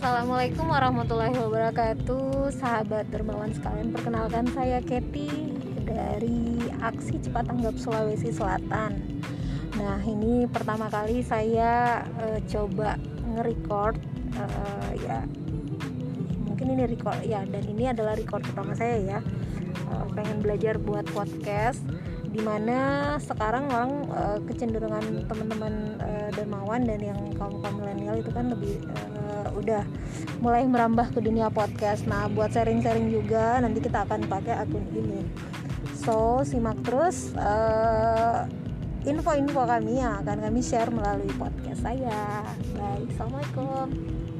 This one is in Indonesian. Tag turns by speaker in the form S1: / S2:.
S1: Assalamualaikum warahmatullahi wabarakatuh. Sahabat dermawan sekalian Perkenalkan saya Keti Dari Aksi Cepat Tanggap Sulawesi Selatan. Nah ini pertama kali saya uh, coba nge-record uh, Ya Mungkin ini record ya Dan ini adalah record pertama saya ya. Uh, Pengen belajar buat podcast di mana sekarang orang uh, kecenderungan teman-teman dan yang kaum kaum milenial itu kan lebih uh, udah mulai merambah ke dunia podcast. Nah buat sharing-sharing juga nanti kita akan pakai akun ini. So simak terus info info-info kami yang akan kami share melalui podcast saya. Bye. Assalamualaikum